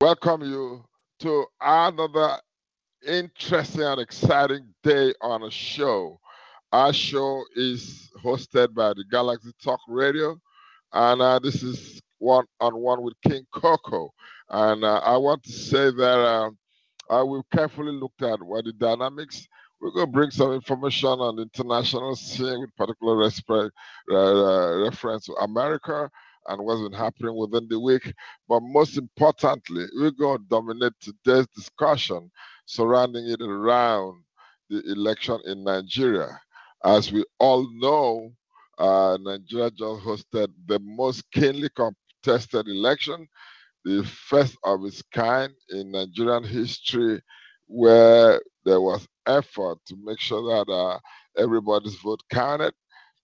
Welcome you to another interesting and exciting day on a show. Our show is hosted by the Galaxy Talk Radio, and uh, this is one on one with King Coco. And uh, I want to say that uh, uh, we've carefully look at what the dynamics. We're going to bring some information on the international scene with particular respect, uh, uh, reference to America and what's been happening within the week. But most importantly, we're going to dominate today's discussion surrounding it around the election in Nigeria. As we all know, uh, Nigeria just hosted the most keenly contested election, the first of its kind in Nigerian history, where there was effort to make sure that uh, everybody's vote counted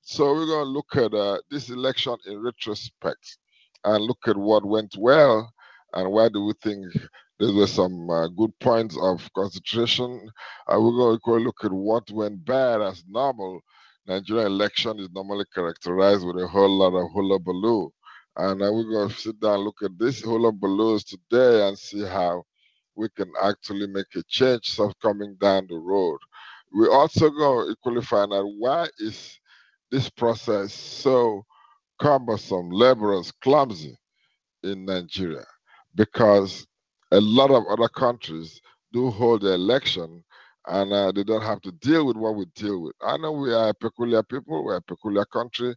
so we're going to look at uh, this election in retrospect and look at what went well and why do we think there were some uh, good points of concentration. Uh, we're going to look at what went bad as normal. Nigerian election is normally characterized with a whole lot of hullabaloo. And uh, we're going to sit down look at this hullabaloos today and see how we can actually make a change coming down the road. We're also go equally find out why is this process so cumbersome, laborious, clumsy in Nigeria because a lot of other countries do hold the election and uh, they don't have to deal with what we deal with. I know we are a peculiar people, we're a peculiar country,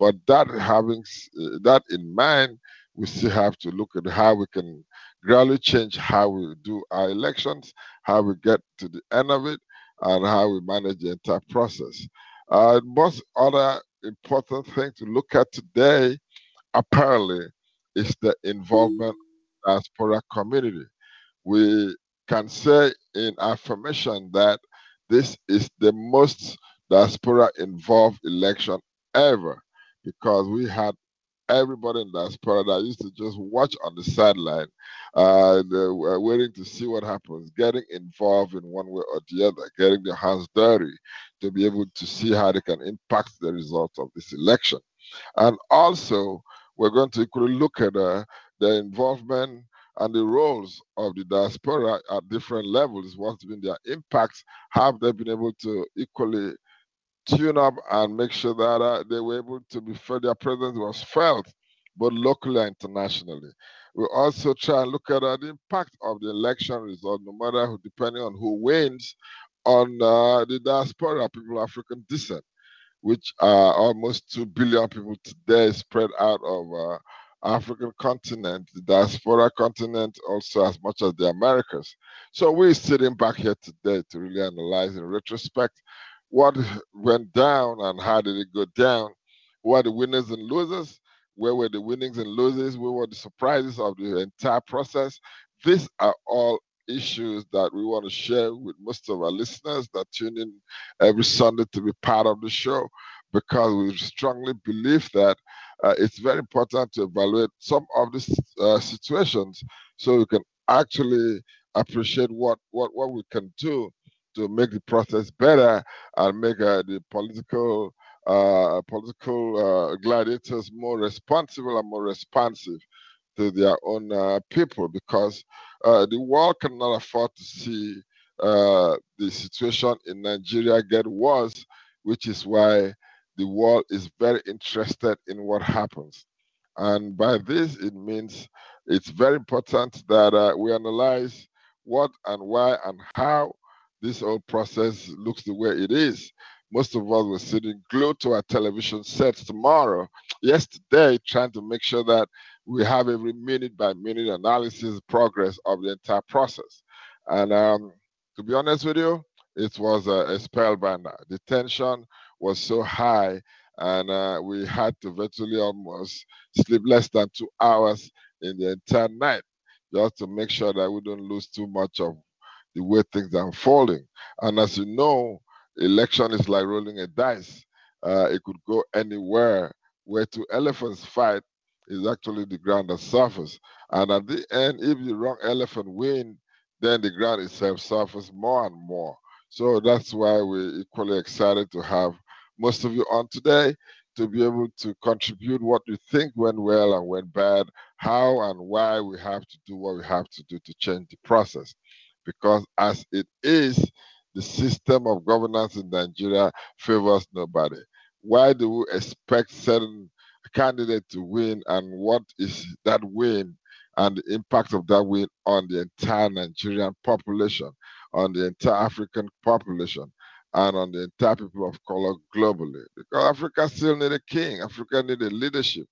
but that having uh, that in mind, we still have to look at how we can gradually change how we do our elections, how we get to the end of it, and how we manage the entire process. Uh, most other important thing to look at today, apparently, is the involvement of diaspora community. We can say in affirmation that this is the most diaspora involved election ever because we had everybody in diaspora that used to just watch on the sideline, uh, uh, waiting to see what happens, getting involved in one way or the other, getting their hands dirty to be able to see how they can impact the results of this election. And also, we're going to equally look at uh, the involvement and the roles of the diaspora at different levels. What's been their impacts? Have they been able to equally tune up and make sure that uh, they were able to be felt, their presence was felt both locally and internationally. We also try and look at uh, the impact of the election result, no matter who, depending on who wins, on uh, the diaspora, people of African descent, which are almost 2 billion people today spread out of uh, African continent, the diaspora continent, also as much as the Americas. So we're sitting back here today to really analyze in retrospect what went down and how did it go down? What the winners and losers? Where were the winnings and losers? Where were the surprises of the entire process? These are all issues that we want to share with most of our listeners that tune in every Sunday to be part of the show because we strongly believe that uh, it's very important to evaluate some of these uh, situations so we can actually appreciate what, what, what we can do to make the process better and make uh, the political uh, political uh, gladiators more responsible and more responsive to their own uh, people because uh, the world cannot afford to see uh, the situation in Nigeria get worse, which is why the world is very interested in what happens. And by this, it means it's very important that we analyze what and why and how this whole process looks the way it is. Most of us were sitting glued to our television sets tomorrow, yesterday, trying to make sure that we have every minute by minute analysis progress of the entire process. And um, to be honest with you, it was a, a spellbinder. The tension was so high, and uh, we had to virtually almost sleep less than two hours in the entire night just to make sure that we don't lose too much of the way things are unfolding. And as you know, election is like rolling a dice. Uh, it could go anywhere. Where two elephants fight is actually the ground that suffers. And at the end, if the wrong elephant win, then the ground itself suffers more and more. So that's why we're equally excited to have most of you on today to be able to contribute what you think went well and went bad, how and why we have to do what we have to do to change the process. Because as it is, the system of governance in Nigeria favors nobody. Why do we expect certain candidate to win and what is that win and the impact of that win on the entire Nigerian population, on the entire African population, and on the entire people of color globally. Because Africa still need a king. Africa need a leadership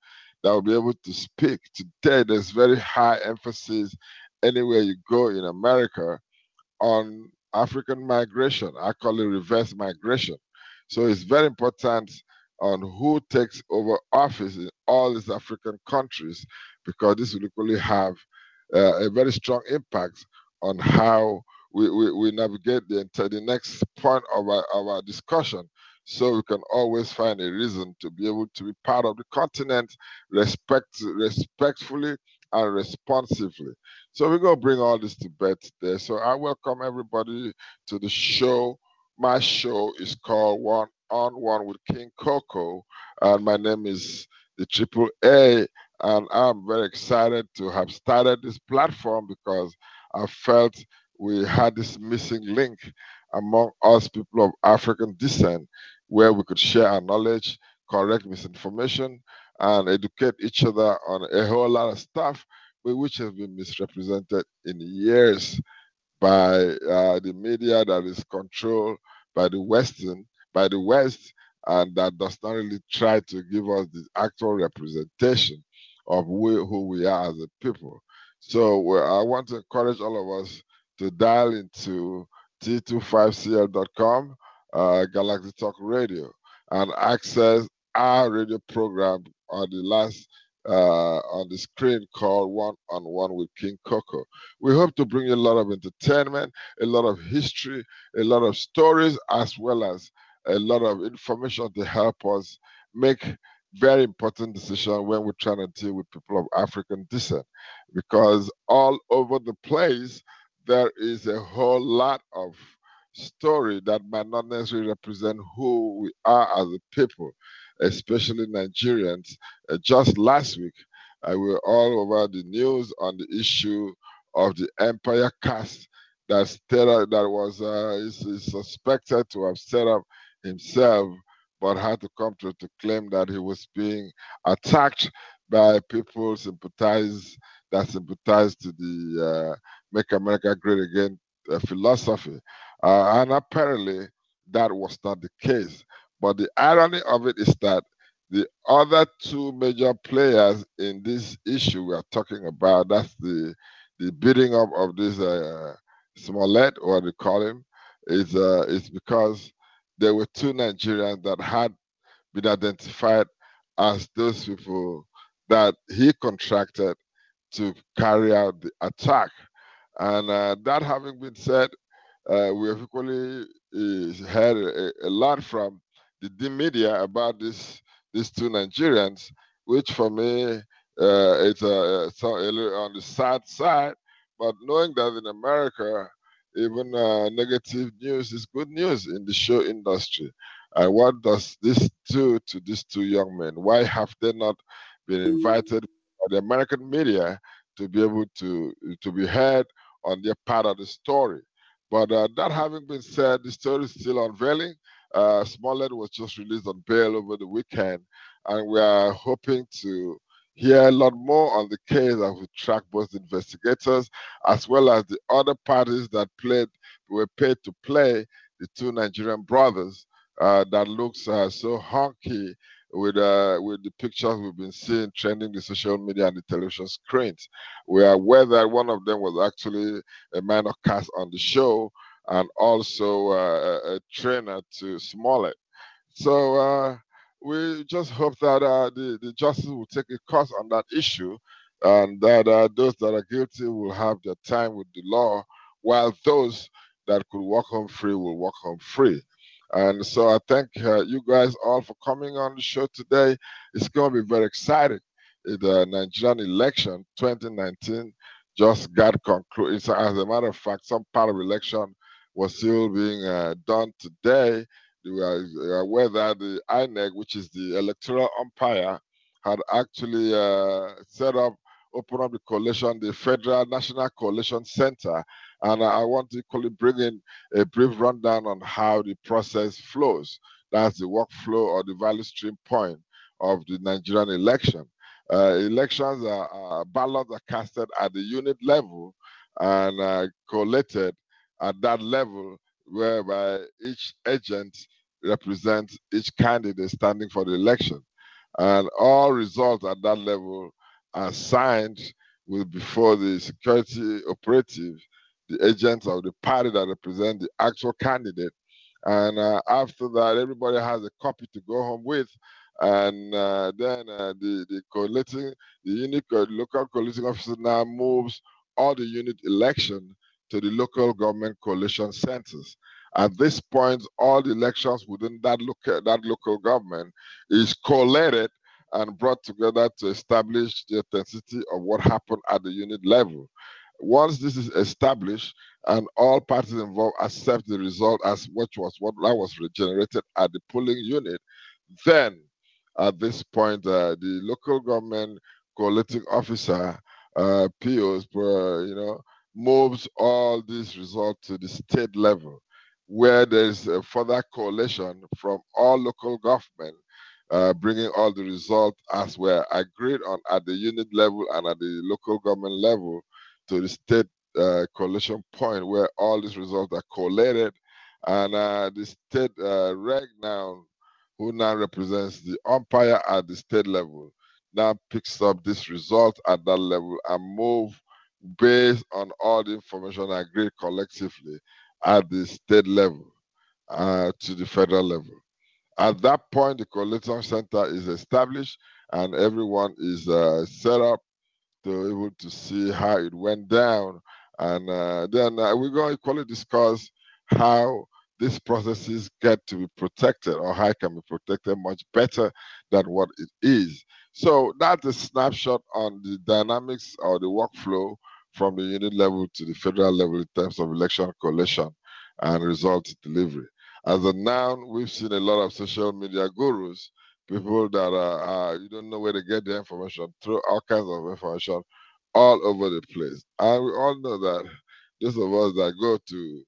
that will be able to speak. Today, there's very high emphasis anywhere you go in America on African migration. I call it reverse migration. So it's very important on who takes over office in all these African countries because this will equally have uh, a very strong impact on how we, we, we navigate the, the next point of our, our discussion so we can always find a reason to be able to be part of the continent respect, respectfully and responsively. So we're going to bring all this to bed today. So I welcome everybody to the show. My show is called One on One with King Coco, and my name is the Triple A, and I'm very excited to have started this platform because I felt we had this missing link among us people of African descent where we could share our knowledge, correct misinformation, and educate each other on a whole lot of stuff which has been misrepresented in years by uh, the media that is controlled by the Western, by the West, and that does not really try to give us the actual representation of we, who we are as a people. So I want to encourage all of us to dial into t25cl.com, uh, Galaxy Talk Radio, and access our radio program on the last uh, on the screen called One on One with King Coco. We hope to bring you a lot of entertainment, a lot of history, a lot of stories, as well as a lot of information to help us make very important decisions when we're trying to deal with people of African descent. Because all over the place, there is a whole lot of story that might not necessarily represent who we are as a people, especially Nigerians. Uh, just last week, I were all over the news on the issue of the Empire Cast that, that was uh, is, is suspected to have set up himself, but had to come to, to claim that he was being attacked by people sympathize that sympathize to the uh, Make America Great Again uh, philosophy. Uh, and apparently that was not the case. But the irony of it is that the other two major players in this issue we are talking about, that's the the beating up of this uh, Smollett, or they call him, is uh, is because there were two Nigerians that had been identified as those people that he contracted to carry out the attack. And uh, that having been said, uh, we have equally uh, heard a, a, lot from the media about this these two Nigerians, which for me uh, it's a, a, on the sad side. But knowing that in America, even uh, negative news is good news in the show industry. And what does this do to these two young men? Why have they not been invited by the American media to be able to to be heard on their part of the story? But uh, that having been said, the story is still unveiling. Uh, Smollett was just released on bail over the weekend, and we are hoping to hear a lot more on the case as we track both investigators as well as the other parties that played were paid to play the two Nigerian brothers uh, that looks uh, so honky with uh, with the pictures we've been seeing trending the social media and the television screens. We are aware that one of them was actually a minor cast on the show and also uh, a, trainer to Smollett. So uh, we just hope that uh, the, the justice will take a course on that issue and that those that are guilty will have their time with the law, while those that could walk home free will walk home free. And so I thank uh, you guys all for coming on the show today. It's going to be very exciting. The Nigerian election 2019 just got concluded. As a matter of fact, some part of election was still being uh, done today. We are aware that the INEC, which is the electoral umpire, had actually uh, set up, open up the collation, the Federal National Collation Center. And I want to equally bring in a brief rundown on how the process flows. That's the workflow or the value stream point of the Nigerian election. Uh, elections are, uh, ballots are casted at the unit level and uh, collated at that level, whereby each agent represents each candidate standing for the election. And all results at that level are signed with before the security operative, the agents of the party that represent the actual candidate. And uh, after that, everybody has a copy to go home with. And uh, then uh, the, the collating, the local collating officer now moves all the unit election to the local government collation centers. At this point, all the elections within that local, that local government is collated and brought together to establish the authenticity of what happened at the unit level. Once this is established and all parties involved accept the result as which was what that was regenerated at the polling unit, then at this point uh, the local government collating officer uh, POs, uh, you know, moves all these results to the state level, where there's a further collation from all local government, uh, bringing all the results as were agreed on at the unit level and at the local government level to the state uh, collation point, where all these results are collated, and uh, the state uh, reg now, who now represents the umpire at the state level, now picks up this result at that level and move based on all the information agreed collectively at the state level uh, to the federal level. At that point, the collation center is established and everyone is uh, set up to able to see how it went down. And uh, then uh, we're going to equally discuss how these processes get to be protected or how it can be protected much better than what it is. So that's a snapshot on the dynamics or the workflow from the unit level to the federal level in terms of election collation and result delivery. As a noun, we've seen a lot of social media gurus, people that are, uh, you don't know where to get the information, through all kinds of information all over the place. And we all know that those of us that go to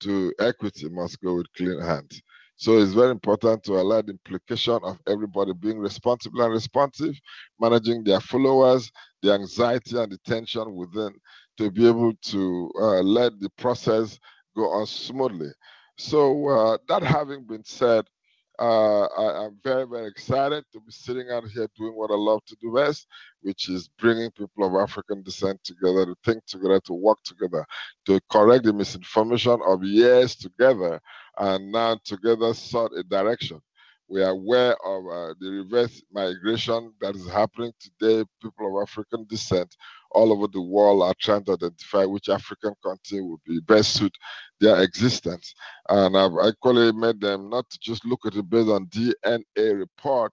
to equity must go with clean hands. So it's very important to allow the implication of everybody being responsible and responsive, managing their followers, the anxiety and the tension within to be able to uh, let the process go on smoothly. So uh, that having been said, uh, I, am very, very excited to be sitting out here doing what I love to do best, which is bringing people of African descent together to think together, to work together, to correct the misinformation of years together, and now together sort a direction. We are aware of uh, the reverse migration that is happening today. People of African descent all over the world are trying to identify which African country would be best suit their existence. And I've actually made them not to just look at it based on DNA report,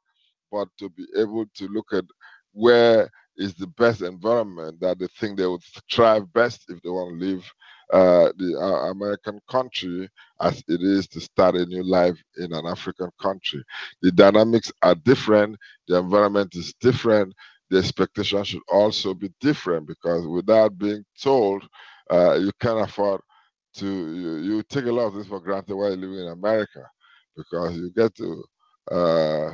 but to be able to look at where is the best environment that they think they would thrive best if they want to live uh, the uh, American country as it is to start a new life in an African country. The dynamics are different, the environment is different, the expectation should also be different because without being told, uh, you can't afford to, you, you, take a lot of this for granted while living in America because you get to, uh,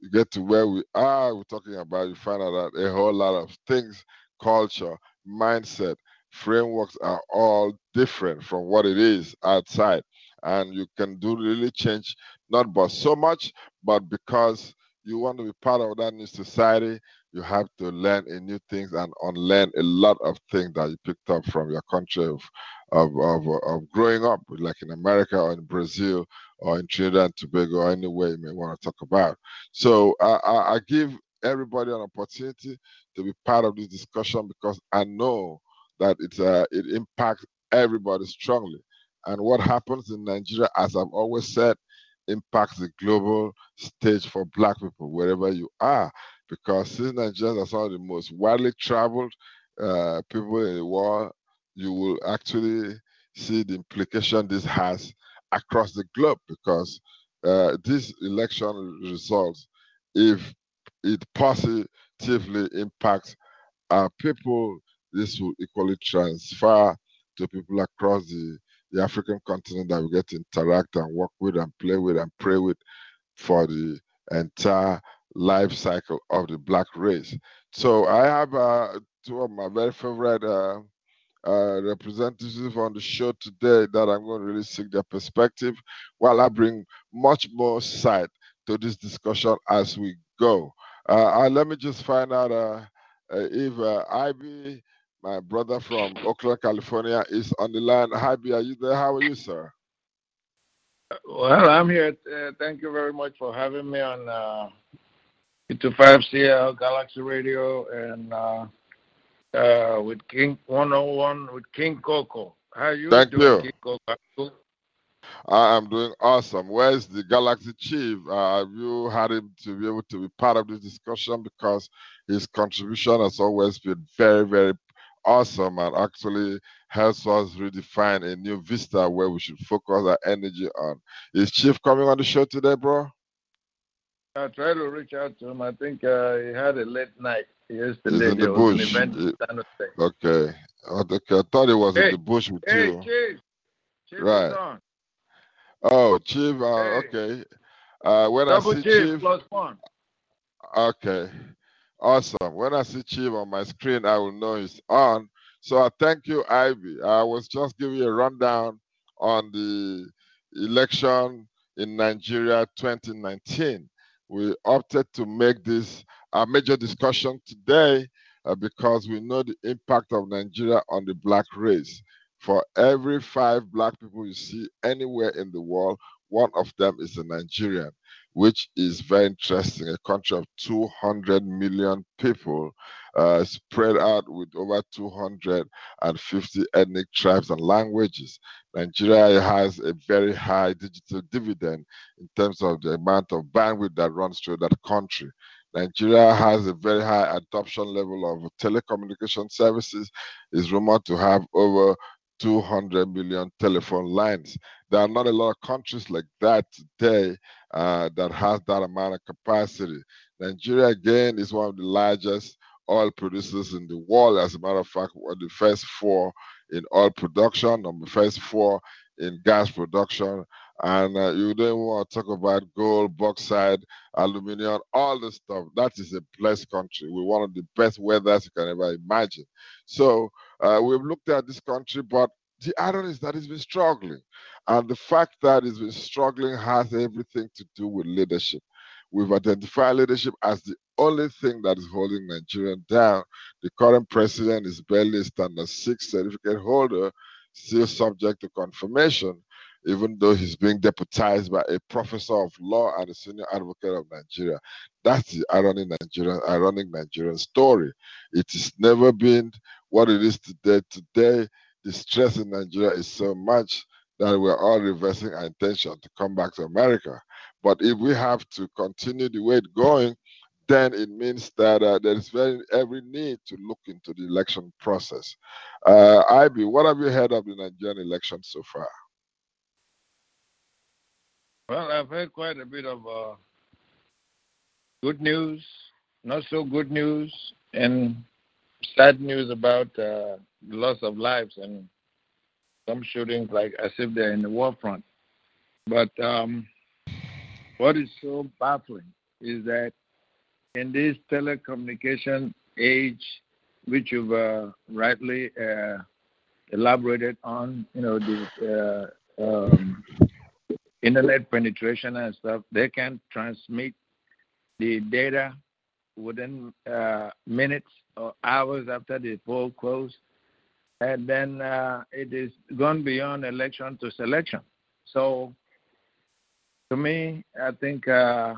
you get to where we are, we're talking about, you find out that a whole lot of things, culture, mindset, frameworks are all different from what it is outside. And you can do really change, not but so much, but because you want to be part of that new society, you have to learn new things and unlearn a lot of things that you picked up from your country of, of, of, of growing up, like in America or in Brazil or in Trinidad and Tobago or anywhere you may want to talk about. So uh, I, I give everybody an opportunity to be part of this discussion because I know that it uh, it impacts everybody strongly. And what happens in Nigeria, as I've always said, impacts the global stage for Black people wherever you are. Because since Nigerians are some of the most widely traveled uh, people in the world, you will actually see the implication this has across the globe. Because uh, this election results, if it positively impacts our people, this will equally transfer to people across the, the African continent that we get to interact and work with and play with and pray with for the entire life cycle of the black race. So I have uh, two of my very favorite uh, uh, representatives on the show today that I'm going to really seek their perspective while I bring much more sight to this discussion as we go. Uh, let me just find out uh, uh, if Ivy my brother from Oakland, California, is on the line. Hi, B, are you there? How are you, sir? Well, I'm here. Uh, thank you very much for having me on uh, 5CL Galaxy Radio and uh, uh, with King 101 with King Coco. How are you Thank doing, you. King Coco? I am doing awesome. Where's the Galaxy Chief? Uh, have you had him to be able to be part of this discussion? Because his contribution has always been very, very awesome and actually helps us redefine a new vista where we should focus our energy on. Is Chief coming on the show today, bro? I tried to reach out to him. I think uh, he had a late night He yesterday. in the bush. okay. Okay. I thought it was hey, in the bush with hey, you. Chief. Chief right. Oh, Chief. Uh, hey. Okay. Uh, when Double I see Chief, Chief. Plus one. Okay. Awesome. When I see Chief on my screen, I will know he's on. So I thank you, Ivy. I was just giving you a rundown on the election in Nigeria 2019. We opted to make this a major discussion today uh, because we know the impact of Nigeria on the black race. For every five black people you see anywhere in the world, one of them is a Nigerian which is very interesting. A country of 200 million people uh, spread out with over 250 ethnic tribes and languages. Nigeria has a very high digital dividend in terms of the amount of bandwidth that runs through that country. Nigeria has a very high adoption level of telecommunication services, is rumored to have over 200 million telephone lines. There are not a lot of countries like that today uh, that has that amount of capacity. Nigeria, again, is one of the largest oil producers in the world. As a matter of fact, we're the first four in oil production, number first four in gas production. And uh, you don't want to talk about gold, bauxite, aluminum, all the stuff. That is a blessed country with one of the best weathers you can ever imagine. So uh, we've looked at this country, but the irony is that it's been struggling. And the fact that it's been struggling has everything to do with leadership. We've identified leadership as the only thing that is holding Nigeria down. The current president is barely a standard six certificate holder, still subject to confirmation, even though he's being deputized by a professor of law and a senior advocate of Nigeria. That's the ironic Nigerian, ironic Nigerian story. It has never been what it is today. Today, the stress in Nigeria is so much that we're all reversing our intention to come back to America. But if we have to continue the way it's going, then it means that uh, there is very every need to look into the election process. Uh, Ivy, what have you heard of the Nigerian election so far? Well, I've heard quite a bit of uh, good news, not so good news, and sad news about uh, loss of lives and some shootings like as if they're in the war front. But um, what is so baffling is that in this telecommunication age, which you've uh, rightly uh, elaborated on, you know, the uh, um, internet penetration and stuff, they can transmit the data within uh, minutes hours after the poll closed and then uh, it is gone beyond election to selection. So, to me, I think uh,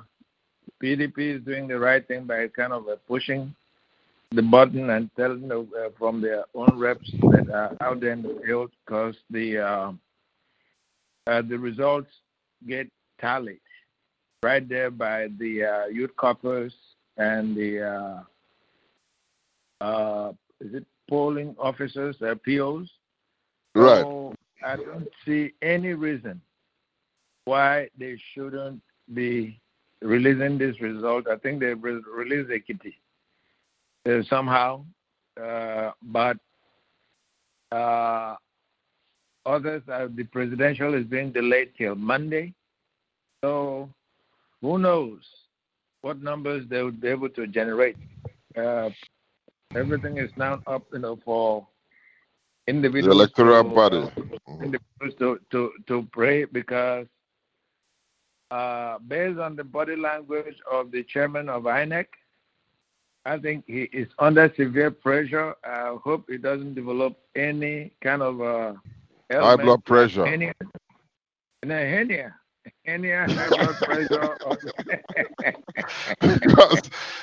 PDP is doing the right thing by kind of uh, pushing the button and telling uh, from their own reps that are out there in the field because the uh, uh, the results get tallied right there by the uh, youth corpers and the uh, is it polling officers, uh, POs. Right. So I don't see any reason why they shouldn't be releasing this result. I think they re- released the kitty uh, somehow, uh, but uh, others, uh, the presidential is being delayed till Monday. So who knows what numbers they would be able to generate. Uh, everything is now up, you know, for individuals. The electoral to, body. uh, individuals to, to, to pray because uh, based on the body language of the chairman of INEC, I think he is under severe pressure. I hope he doesn't develop any kind of uh, High blood pressure. hernia. No, hernia. Hernia, high blood pressure.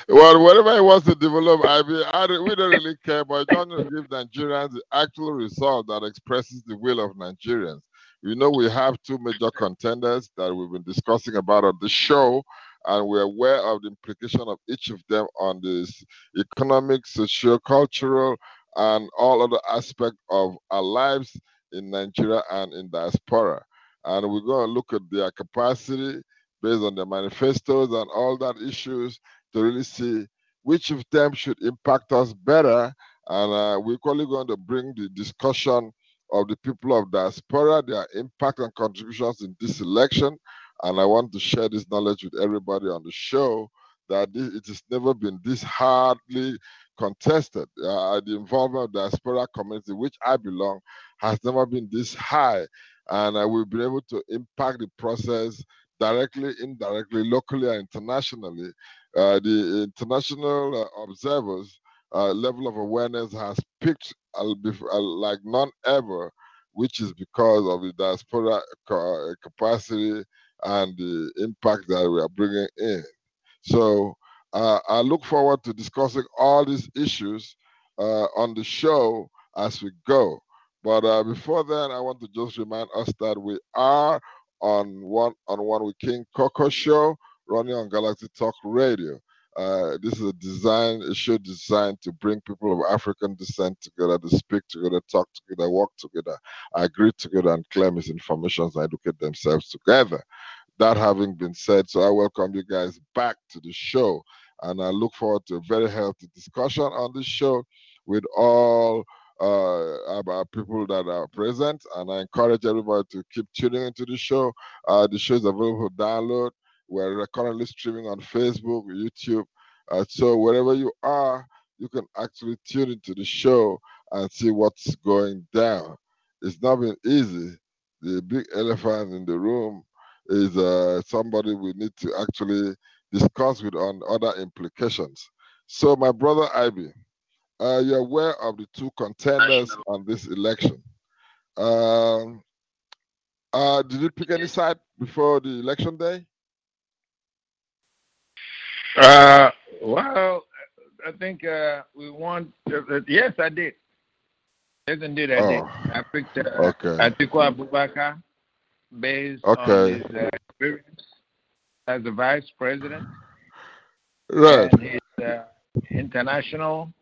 well, whatever he wants to develop, I mean, I don't, we don't really care, but I want to give Nigerians the actual result that expresses the will of Nigerians. You know we have two major contenders that we've been discussing about on the show, and we're aware of the implication of each of them on this economic, socio-cultural, and all other aspects of our lives in Nigeria and in diaspora. And we're going to look at their capacity based on their manifestos and all that issues to really see which of them should impact us better. And uh, we're equally going to bring the discussion of the people of diaspora, their impact and contributions in this election. And I want to share this knowledge with everybody on the show that it has never been this hardly contested. Uh, the involvement of the diaspora community, which I belong, has never been this high. And uh, we've been able to impact the process directly, indirectly, locally, and internationally. Uh, the international uh, observers' uh, level of awareness has peaked like none ever, which is because of the diaspora capacity and the impact that we are bringing in. So uh, I look forward to discussing all these issues uh, on the show as we go. But uh, before then, I want to just remind us that we are on one on one with King Coco show running on Galaxy Talk Radio. Uh, this is a design, a show designed to bring people of African descent together to speak together, talk together, work together, agree together, and claim misinformation and educate themselves together. That having been said, so I welcome you guys back to the show, and I look forward to a very healthy discussion on this show with all uh, about people that are present, and I encourage everybody to keep tuning into the show. Uh, the show is available for download. We're currently streaming on Facebook, YouTube. Uh, so wherever you are, you can actually tune into the show and see what's going down. It's not been easy. The big elephant in the room is uh, somebody we need to actually discuss with on other implications. So, my brother Ivy, uh, you're aware of the two contenders on this election. Um, uh, did you pick any side before the election day? Uh, well, I think uh, we want. Uh, yes, I did. Yes, indeed, I did. Oh, I picked uh, okay. Atiku Abubakar based Okay. on his uh, experience as a vice president Right. and his uh, international,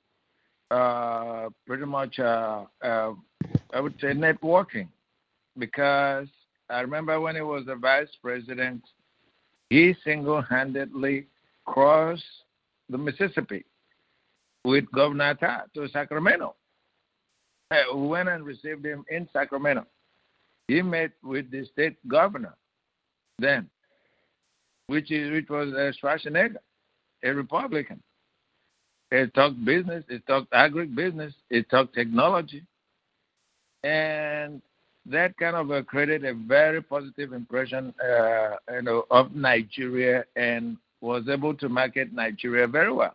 uh, pretty much, uh, uh, I would say, networking. Because I remember when he was the vice president, he single handedly crossed the Mississippi with Governor Atta to Sacramento. We went and received him in Sacramento. He met with the state governor then, which is which was uh, Schwarzenegger, a Republican. He talked business, he talked agribusiness, It talked technology, and that kind of uh, created a very positive impression, uh, you know, of Nigeria, and was able to market Nigeria very well.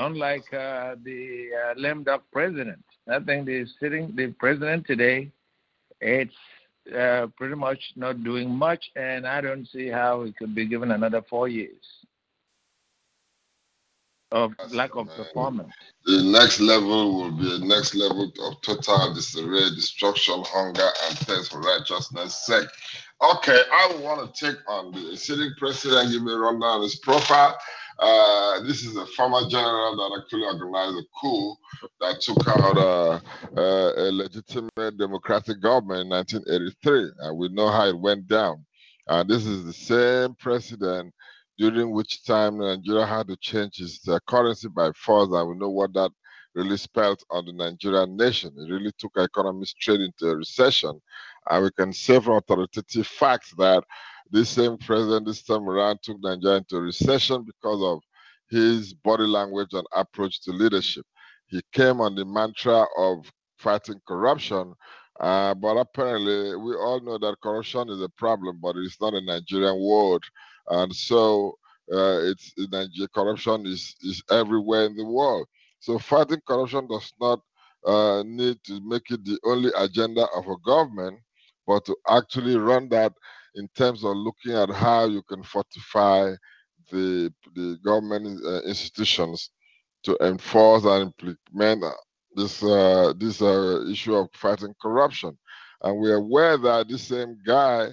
Unlike uh, the uh, lame duck president, I think the sitting the president today, it's uh, pretty much not doing much, and I don't see how he could be given another four years of lack of performance. The next level will be the next level of total disarray, destruction, hunger, and thirst for righteousness' sake. Okay, I want to take on the sitting president, give me a rundown of his profile. Uh, this is a former general that actually organized a coup that took out uh, uh, a legitimate democratic government in 1983. And we know how it went down. And this is the same president during which time Nigeria had to change its uh, currency by force. And we know what that really spelled on the Nigerian nation. It really took economy straight into a recession. And we can say from authoritative facts that this same president this time around took Nigeria into recession because of his body language and approach to leadership. He came on the mantra of fighting corruption, uh, but apparently we all know that corruption is a problem, but it's not a Nigerian word, and so uh, it's Nigeria, corruption is is everywhere in the world. So fighting corruption does not uh, need to make it the only agenda of a government, but to actually run that in terms of looking at how you can fortify the the government uh, institutions to enforce and implement this uh, this uh, issue of fighting corruption. And we're aware that this same guy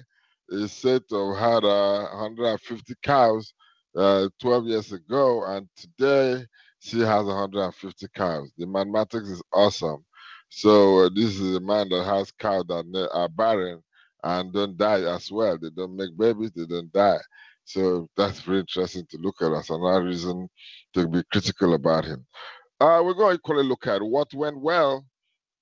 is said to have had uh, 150 cows uh, 12 years ago, and today she has 150 cows. The mathematics is awesome. So uh, this is a man that has cows that are barren and don't die as well. They don't make babies, they don't die. So that's very interesting to look at as another reason to be critical about him. Uh, we're going to equally look at what went well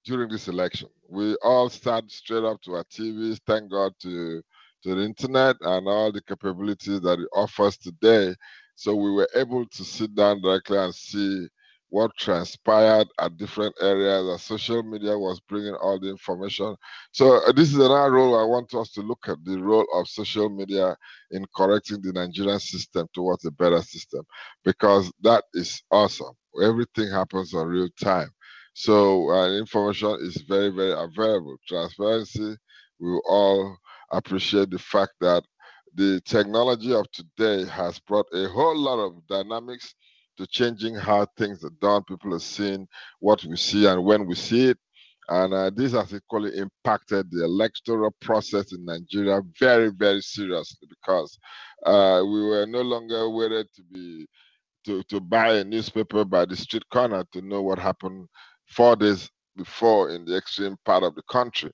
during this election. We all start straight up to our TVs, thank God to, to the internet and all the capabilities that it offers today. So we were able to sit down directly and see what transpired at different areas as social media was bringing all the information. So uh, this is another role I want us to look at the role of social media in correcting the Nigerian system towards a better system because that is awesome. Everything happens on real time. So uh, information is very, very available. Transparency, we all appreciate the fact that the technology of today has brought a whole lot of dynamics to changing how things are done. People are seeing what we see and when we see it. And uh, this has equally impacted the electoral process in Nigeria very, very seriously because uh, we were no longer waited to be to, to buy a newspaper by the street corner to know what happened four days before in the extreme part of the country.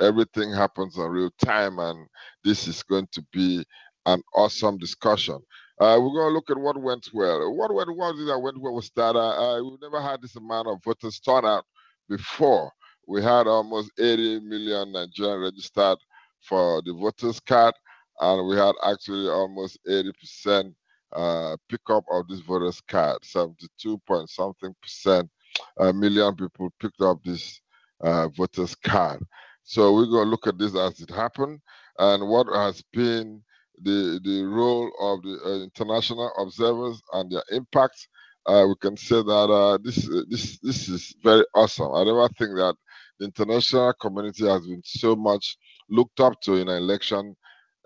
Everything happens in real time, and this is going to be an awesome discussion. Uh, we're going to look at what went well. What went well that went well was that uh, we never had this amount of voters turnout before. We had almost 80 million Nigerians registered for the voters card, and we had actually almost 80% uh, pickup of this voters card. 72 point something percent uh, million people picked up this uh, voters card. So we're going to look at this as it happened and what has been the the role of the uh, international observers and their impact, uh, we can say that uh, this this this is very awesome. I never think that the international community has been so much looked up to in an election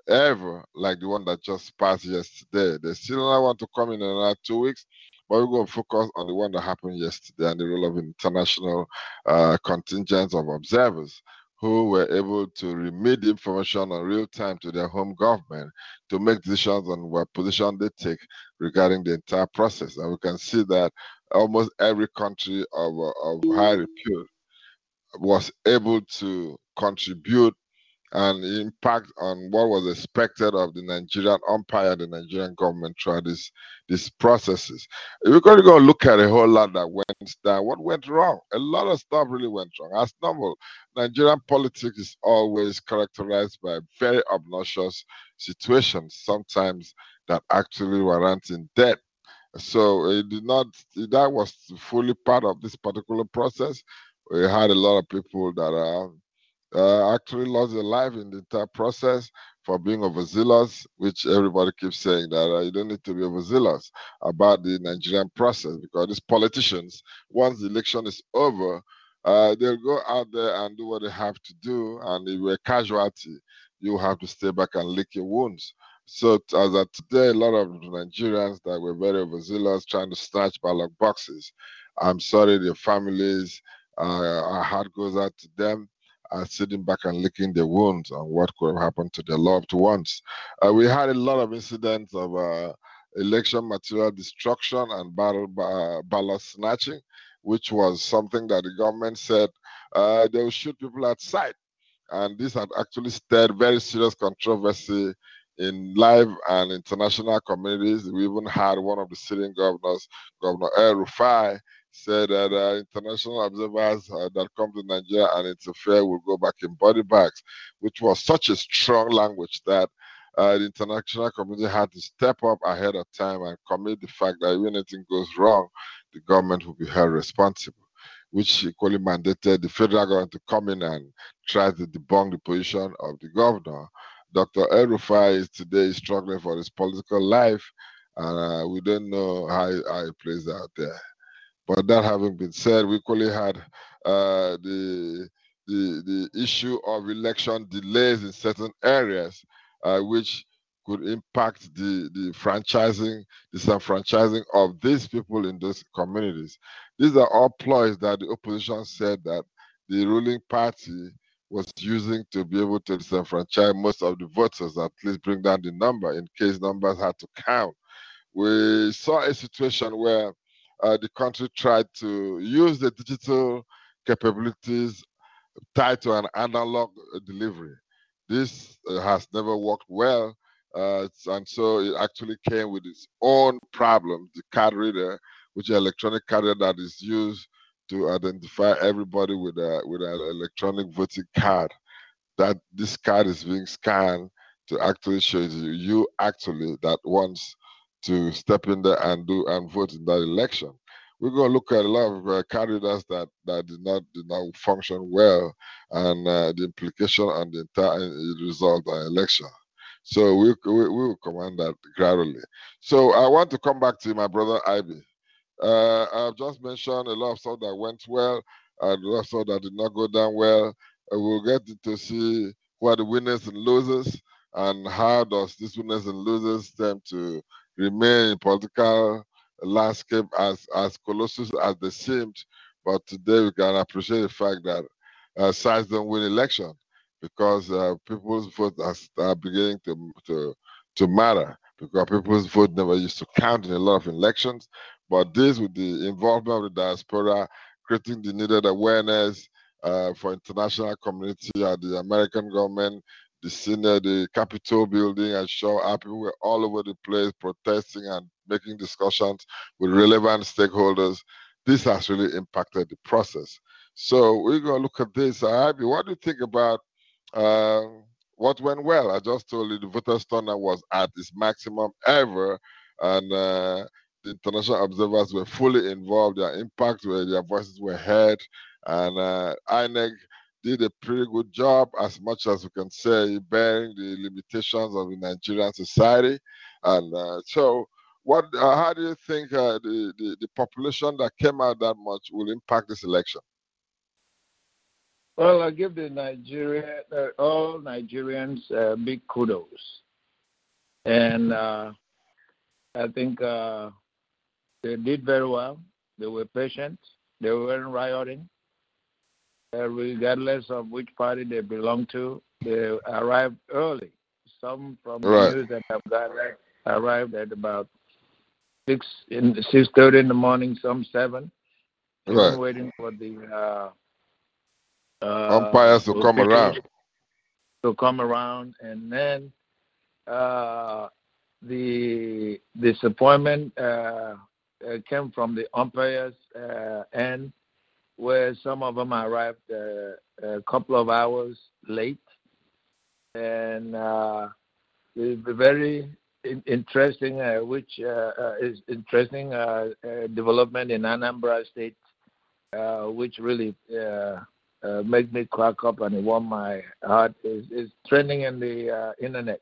ever like the one that just passed yesterday. They still want to come in another two weeks, but we're going to focus on the one that happened yesterday and the role of international uh, contingents of observers who were able to remit information in real time to their home government to make decisions on what position they take regarding the entire process. And we can see that almost every country of, of high repute was able to contribute and impact on what was expected of the Nigerian umpire, the Nigerian government throughout this these processes. We're going to go look at a whole lot that went down. What went wrong? A lot of stuff really went wrong. As normal, Nigerian politics is always characterized by very obnoxious situations, sometimes that actually warrant in debt. So it did not. That was fully part of this particular process. We had a lot of people that are uh, actually lost their life in the entire process for being overzealous, which everybody keeps saying that uh, you don't need to be overzealous about the Nigerian process because these politicians, once the election is over, uh, they'll go out there and do what they have to do. And if you're a casualty, you have to stay back and lick your wounds. So as of today, a lot of Nigerians that were very overzealous trying to snatch ballot boxes. I'm sorry, their families, uh, our heart goes out to them are sitting back and licking their wounds on what could have happened to their loved ones. Uh, we had a lot of incidents of uh, election material destruction and ballot, uh, ballot snatching, which was something that the government said uh, they will shoot people at sight. And this had actually stirred very serious controversy in live and international communities. We even had one of the sitting governors, Governor El Rufai, said that uh, international observers uh, that come to Nigeria and interfere will go back in body bags, which was such a strong language that uh, the international community had to step up ahead of time and commit the fact that if anything goes wrong, the government will be held responsible, which equally mandated the federal government to come in and try to debunk the position of the governor. Dr. El Rufai is today struggling for his political life, and uh, we don't know how, how he plays out there. That having been said, we equally had uh, the, the, the issue of election delays in certain areas, uh, which could impact the, the franchising, disenfranchising of these people in those communities. These are all ploys that the opposition said that the ruling party was using to be able to disenfranchise most of the voters, at least bring down the number in case numbers had to count. We saw a situation where uh, the country tried to use the digital capabilities tied to an analog delivery. This uh, has never worked well, uh, and so it actually came with its own problems. The card reader, which is an electronic card reader that is used to identify everybody with a with an electronic voting card, that this card is being scanned to actually show you you actually that wants to step in there and do and vote in that election. We're going to look at a lot of uh, candidates that, that did not did not function well, and uh, the implication on the entire uh, result of the election. So we, we, we will command that gradually. So I want to come back to my brother Ivy. Uh, I've just mentioned a lot of stuff that went well, and a lot of stuff that did not go down well. Uh, we'll get to see who are the winners and losers, and how does this winners and losers tend to remain in political landscape as as colossal as they seemed. But today we can appreciate the fact that uh, sides don't win election because uh, people's vote are, beginning to, to to matter because people's vote never used to count in a lot of elections. But this, with the involvement of the diaspora, creating the needed awareness uh, for international community and the American government, the Senate, the Capitol building, and show up. People were all over the place protesting and making discussions with relevant stakeholders. This has really impacted the process. So we're going to look at this. Uh, what do you think about uh, what went well? I just told you the voter turnout was at its maximum ever, and uh, the international observers were fully involved. Their impact, where their voices were heard, and uh, INEC did a pretty good job, as much as we can say, bearing the limitations of the Nigerian society. And uh, so, what? Uh, how do you think uh, the, the, the population that came out that much will impact this election? Well, I give the Nigeria, uh, all Nigerians, uh, big kudos, and uh, I think they did very well. They were patient. They weren't rioting regardless of which party they belong to, they arrived early. Some from right. the news that have got arrived at about six in six thirty in the morning, some seven. Right. Waiting for the uh, uh, umpires to come around. To come around, and then uh, the disappointment uh, uh came from the umpires uh, end where some of them arrived uh, a couple of hours late, and uh, very in- interesting, uh, which uh, uh, is interesting uh, development in Anambra State, which really made me crack up and warm my heart. is is trending in the internet.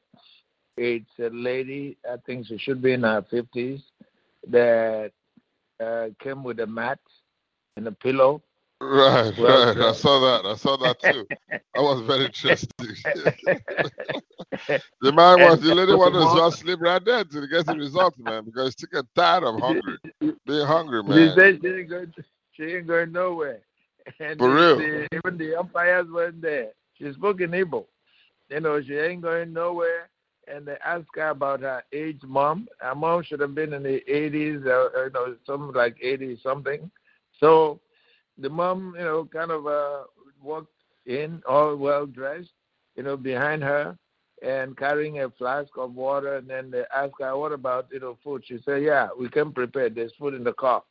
It's a lady, I think she should be in her fifties, that came with a mat and a pillow Right, well, right. I saw that. I saw that too. I was very interested. the man was the lady wanted to just sleep right there to get the result, man, because she's getting tired of hungry, being hungry, man. She said she ain't going, she ain't going nowhere. And For real. The, even the umpires weren't there. She spoke in Igbo. You know, she ain't going nowhere. And they asked her about her age mom. Her mom should have been in the 80s, or, uh, uh, you know, something like 80 something. So the mom, you know, kind of uh, walked in all well dressed, you know, behind her and carrying a flask of water. And then they asked her, "What about you know food?" She said, "Yeah, we can prepare. There's food in the car."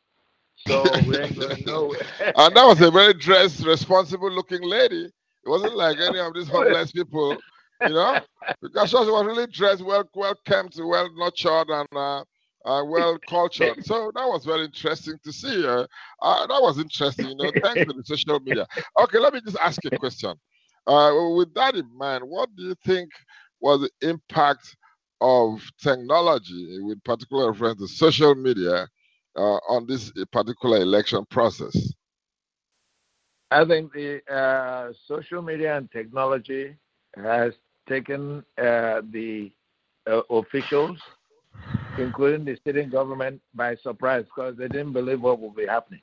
So we ain't going nowhere. and that was a very dressed, responsible-looking lady. It wasn't like any of these homeless people, you know, because she was really dressed, well, well kept, well nurtured, and uh, uh, well cultured. So that was very interesting to see. Uh, uh, that was interesting, you know. Thanks to the social media. Okay, let me just ask you a question. Uh, with that in mind, what do you think was the impact of technology, with particular reference to social media, uh, on this particular election process? I think the uh, social media and technology has taken the officials including the sitting government, by surprise because they didn't believe what would be happening.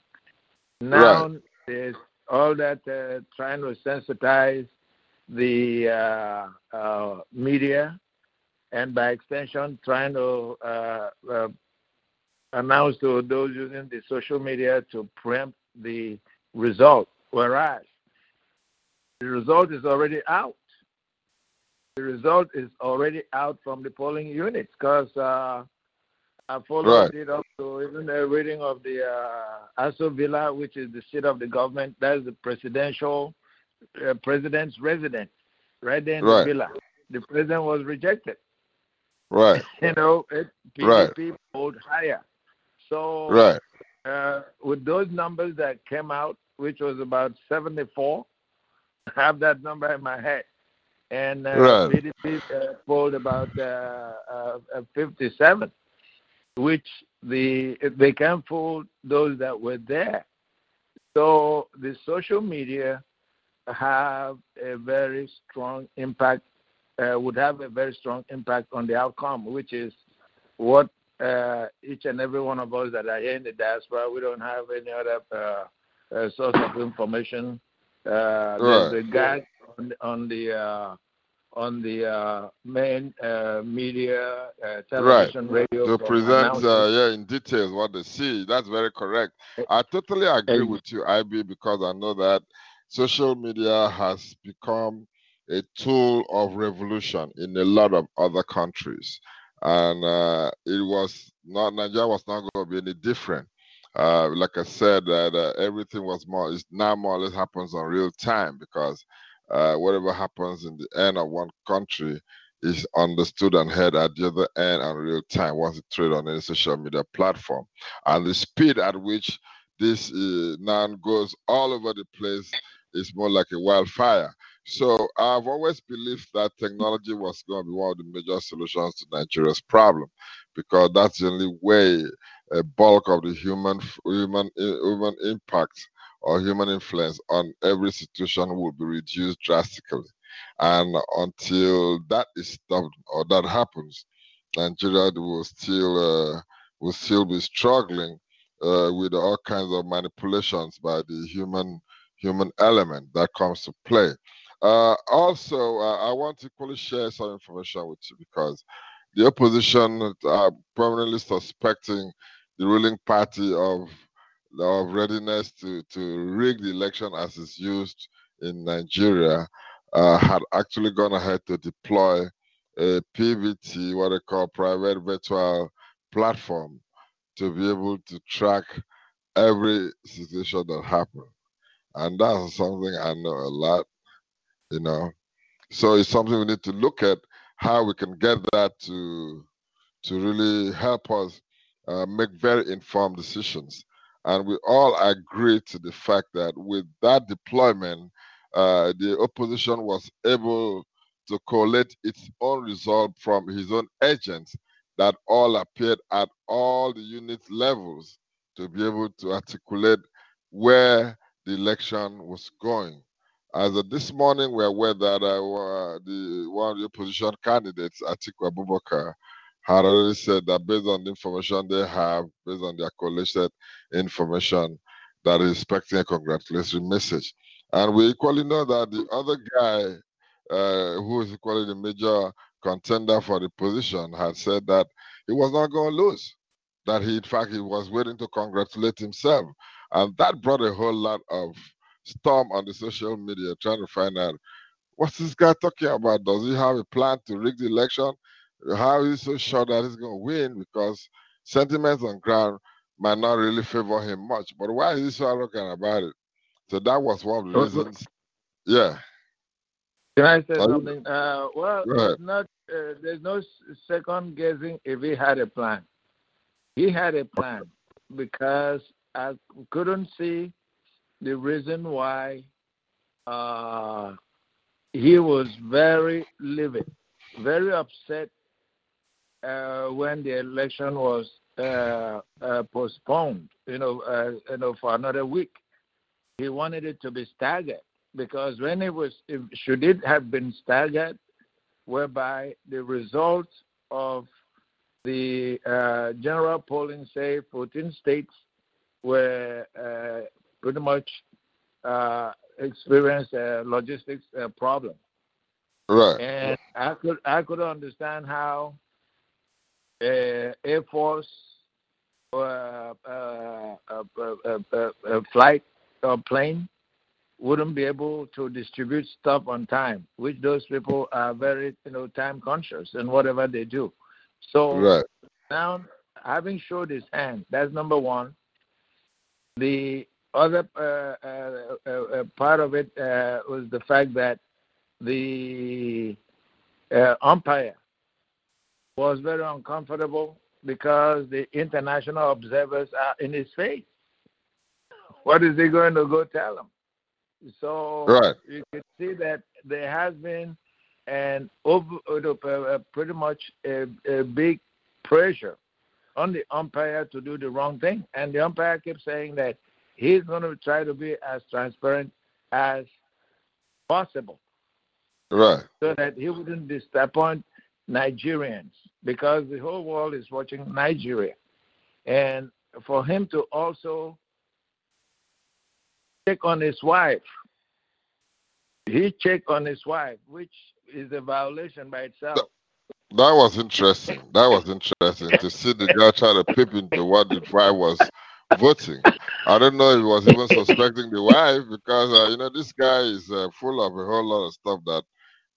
Now right. there's all that uh, trying to sensitize the uh, uh, media and by extension trying to uh, uh, announce to those using the social media to preempt the result, whereas the result is already out. The result is already out from the polling units because uh, I followed right. it up to even a reading of the uh, Aso Villa, which is the seat of the government. That's the presidential uh, president's residence, right there in right. the villa. The president was rejected. Right. you know, it, PDP right. pulled higher. So, right. Uh, with those numbers that came out, which was about 74, I have that number in my head. And uh, right. PDP uh, about uh, uh, 57 which the they can fool those that were there. So the social media have a very strong impact, uh, would have a very strong impact on the outcome, which is what uh, each and every one of us that are here in the diaspora, we don't have any other uh, uh source of information. Uh, right. A guy on, on the uh, on the uh, main uh, media, uh, television, right. radio. To present, uh, yeah, in details what they see. That's very correct. I totally agree and, with you, IB, because I know that social media has become a tool of revolution in a lot of other countries, and uh, it was not Nigeria was not going to be any different. Uh, like I said, that everything was more is now more or less happens on real time because uh, whatever happens in the end of one country is understood and heard at the other end in real time once it trade on any social media platform. And the speed at which this uh, now goes all over the place is more like a wildfire. So I've always believed that technology was going to be one of the major solutions to Nigeria's problem, because that's the only way a bulk of the human human human impact or human influence on every situation will be reduced drastically. And until that is stopped or that happens, Nigeria will still uh, will still be struggling uh, with all kinds of manipulations by the human human element that comes to play. Uh, also, uh, I want to equally share some information with you because the opposition are permanently suspecting the ruling party of of readiness to, to rig the election as is used in Nigeria uh, had actually gone ahead to deploy a PVT, what they call private virtual platform, to be able to track every situation that happened. And that's something I know a lot, you know. So it's something we need to look at how we can get that to to really help us uh, make very informed decisions. And we all agree to the fact that with that deployment, uh, the opposition was able to collect its own result from his own agents that all appeared at all the unit levels to be able to articulate where the election was going. As of this morning, we're aware that uh, the one of the opposition candidates, Atiku Abubakar, had already said that based on the information they have, based on their collected information, that is expecting a congratulatory message. And we equally know that the other guy, uh, who is equally the major contender for the position, had said that he was not going to lose. That he, in fact, he was waiting to congratulate himself. And that brought a whole lot of storm on the social media trying to find out what's this guy talking about? Does he have a plan to rig the election? How is he so sure that he's going to win? Because sentiments on ground might not really favor him much. But why is he so arrogant about it? So that was one of the reasons. Yeah. Can I say Are something? You... Uh, well, there's not uh, there's no second guessing if he had a plan. He had a plan because I couldn't see the reason why uh, he was very livid, very upset when the election was uh, uh postponed. You know, uh, you know, for another week. He wanted it to be staggered because when it was, should it have been staggered, whereby the results of the uh, general polling, say 14 states, were pretty much uh, experienced a logistics uh, problem. Right. And I could I could understand how uh, Air Force uh, uh, uh, flight or plane wouldn't be able to distribute stuff on time, which those people are very you know time conscious in whatever they do. So right. now having showed his hand, that's number one. The other uh, uh, uh, part of it was the fact that the umpire was very uncomfortable because the international observers are in his face. What is he going to go tell them? So right. you can see that there has been an over, uh, pretty much a, a, big pressure on the umpire to do the wrong thing, and the umpire keeps saying that he's going to try to be as transparent as possible. Right. So that he wouldn't disappoint Nigerians because the whole world is watching Nigeria. And for him to also check on his wife, he checked on his wife, which is a violation by itself. That was interesting. That was interesting to see the guy try to peep into what the wife was voting. I don't know if he was even suspecting the wife because uh, you know this guy is uh, full of a whole lot of stuff that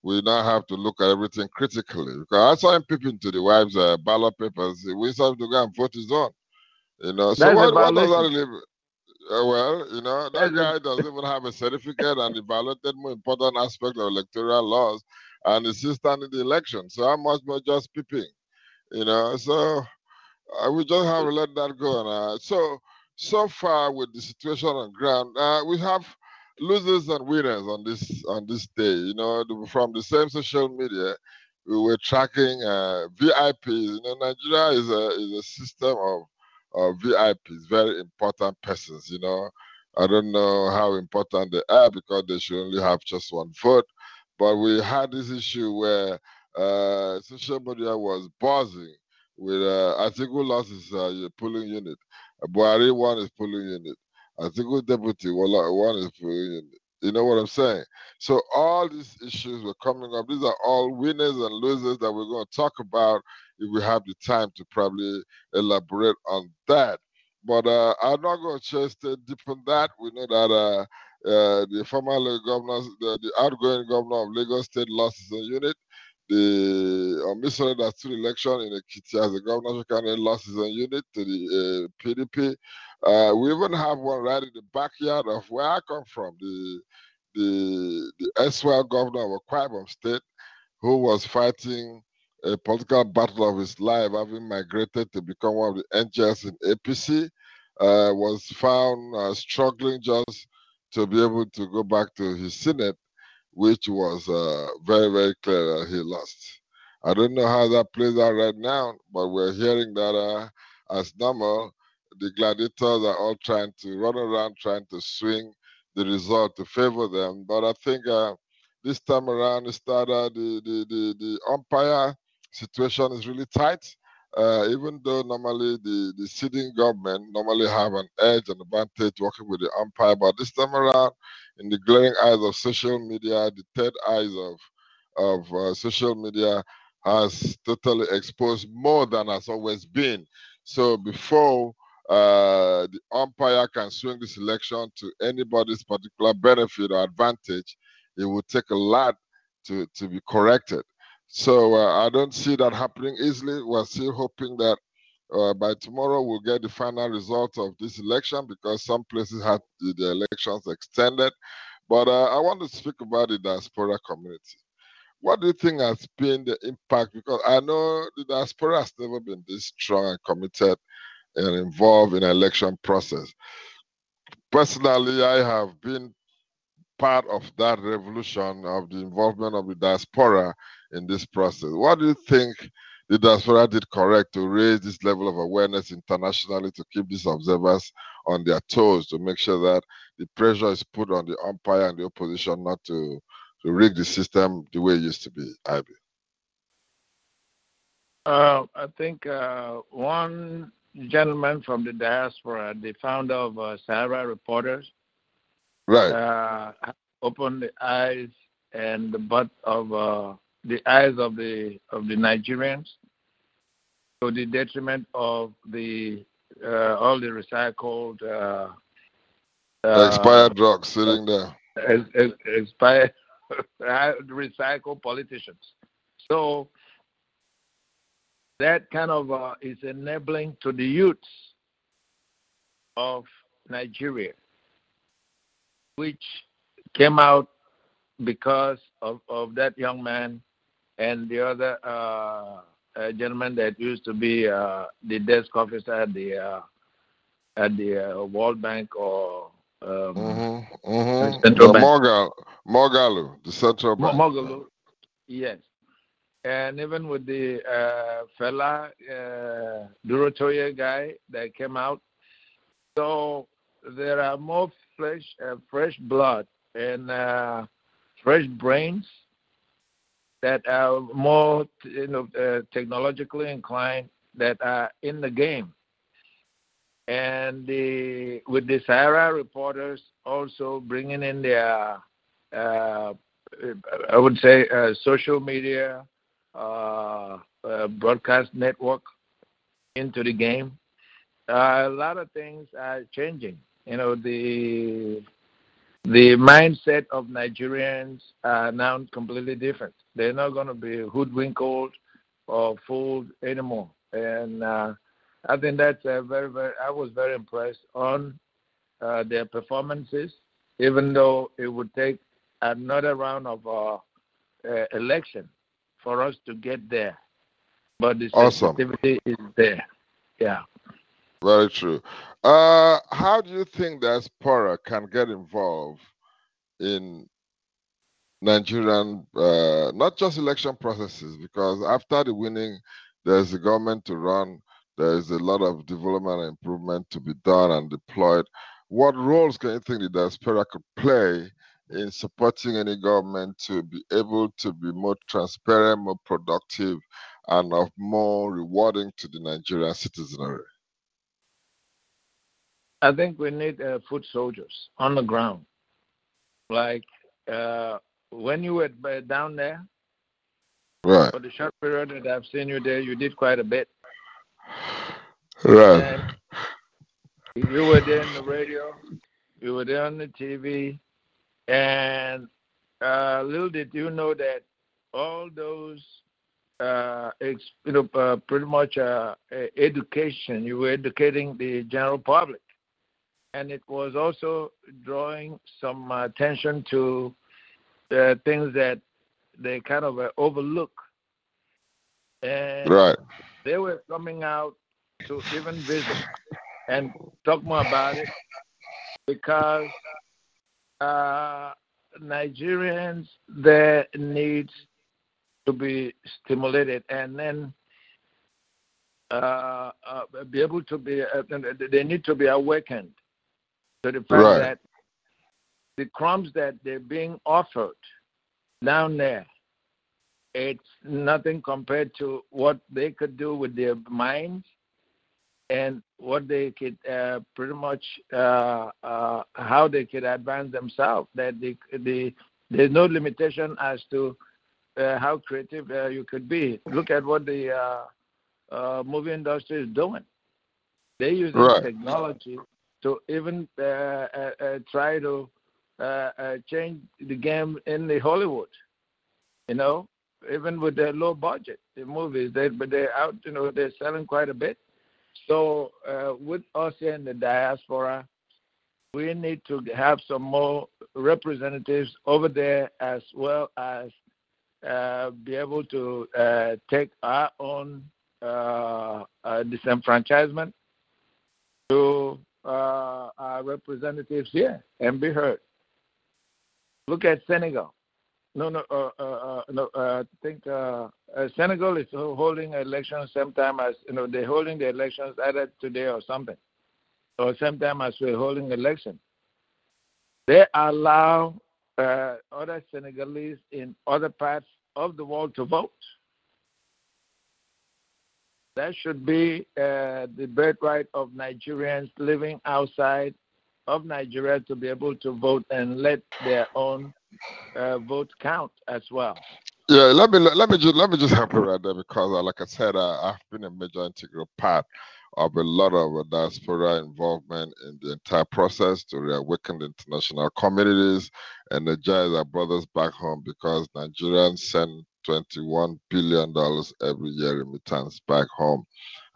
we now have to look at everything critically. Because I saw him peeping to the wives' uh, ballot papers. We saw him to go and vote his own. You know, so what, what, does that really? Uh, well, you know, that guy doesn't even have a certificate, and he violated more important aspect of electoral laws, and he's still standing the election. So how much more just peeping? You know, so uh, we just have to let that go. Uh, so, so far with the situation on ground, uh, we have losers and winners on this on this day. You know, from the same social media, we were tracking uh, VIPs. You know, Nigeria is a is a system of of VIPs, very important persons. You know, I don't know how important they are because they should only have just one vote. But we had this issue where uh, social media was buzzing with uh, Atiku lost his uh, polling unit. Buhari won his polling unit. Atiku deputy one is. You know what I'm saying? So all these issues were coming up. These are all winners and losers that we're going to talk about if we have the time to probably elaborate on that. But uh, I'm not going to just stay deep on that. We know that uh, uh, the former governor, the, the, outgoing governor of Lagos State lost his unit the uh, that stood election in the Ekiti as the governorship candidate lost his own unit to the uh, PDP. Uh, we even have one right in the backyard of where I come from, the the the SWL governor of Akwa State, who was fighting a political battle of his life, having migrated to become one of the angels in APC, uh, was found uh, struggling just to be able to go back to his Senate which was uh, very, very clear that he lost. I don't know how that plays out right now, but we're hearing that uh, as normal, the gladiators are all trying to run around, trying to swing the result to favor them. But I think uh, this time around, it started the, the, the, the umpire situation is really tight. Uh, even though normally the, the sitting government normally have an edge and advantage working with the umpire, but this time around, in the glaring eyes of social media, the third eyes of of uh, social media has totally exposed more than has always been. So before uh, the umpire can swing this election to anybody's particular benefit or advantage, it would take a lot to, to be corrected. So uh, I don't see that happening easily. We're still hoping that uh, by tomorrow we'll get the final result of this election because some places had the, elections extended. But uh, I want to speak about the diaspora community. What do you think has been the impact? Because I know the diaspora has never been this strong and committed and involved in election process. Personally, I have been part of that revolution of the involvement of the diaspora in this process. What do you think the diaspora did correct to raise this level of awareness internationally to keep these observers on their toes to make sure that the pressure is put on the umpire and the opposition not to, to rig the system the way it used to be, Ivy? Uh, I think uh, one gentleman from the diaspora, the founder of uh, Sahara Reporters, right, uh, opened the eyes and the butt of uh, the eyes of the of the Nigerians to the detriment of the uh, all the recycled uh, uh expired drugs sitting there, expired recycled politicians. So that kind of uh, is enabling to the youths of Nigeria, which came out because of, of that young man and the other uh, uh, gentleman that used to be uh, the desk officer at the uh, at the uh, World Bank or um, mm-hmm, mm-hmm. Central the Bank. Morgal, Moghalu, the central bank. Moghalu, yes and even with the uh, Fela uh, Durotoye guy that came out. So there are more fresh, uh, fresh blood and uh, fresh brains that are more, you know, uh, technologically inclined that are in the game. And the, with the Sahara reporters also bringing in their, uh, I would say, uh, social media broadcast network into the game. Uh, a lot of things are changing. You know, the the mindset of Nigerians are now completely different. They're not going to be hoodwinked or fooled anymore. And uh, I think that's a very, very. I was very impressed on uh, their performances, even though it would take another round of uh, election for us to get there. But the sensitivity awesome. is there. Yeah. Very true. Uh, how do you think diaspora can get involved in Nigerian, uh, not just election processes, because after the winning, there's a government to run, there's a lot of development and improvement to be done and deployed. What roles can you think the diaspora could play in supporting any government to be able to be more transparent, more productive, and of more rewarding to the Nigerian citizenry? I think we need uh, foot soldiers on the ground. Like uh, when you were uh, down there, right? For the short period that I've seen you there, you did quite a bit. Right. And you were there on the radio, you were there on the TV, and uh, little did you know that all those, uh, ex, you know, uh, pretty much uh, education, you were educating the general public. And it was also drawing some attention to the things that they kind of uh, overlook. And right. they were coming out to even visit and talk more about it because uh, Nigerians there needs to be stimulated and then uh, uh, be able to be uh, they need to be awakened to the fact right. that the crumbs that they're being offered down there, it's nothing compared to what they could do with their minds and what they could uh, pretty much uh, uh, how they could advance themselves. That they, they, there's no limitation as to uh, how creative uh, you could be. Look at what the uh, movie industry is doing. They use right. technology to even try to change the game in the Hollywood. You know, even with their low budget, the movies, they but they're out. You know, they're selling quite a bit so uh, with us in the diaspora, we need to have some more representatives over there as well as uh, be able to uh, take our own uh, uh, disenfranchisement to uh, our representatives here and be heard. Look at Senegal. No, no, uh, uh, uh, no. Uh, I think uh, uh, Senegal is holding elections same time as you know they're holding the elections either today or something, or same time as we're holding elections. They allow other Senegalese in other parts of the world to vote. That should be the birthright of Nigerians living outside of Nigeria to be able to vote and let their own votes count as well. Yeah, let me let me just let me just help you right there because, uh, like I said, uh, I've been a major integral part of a lot of uh, diaspora involvement in the entire process to reawaken the international communities, and energize our brothers back home because Nigerians send 21 billion dollars every year in returns back home,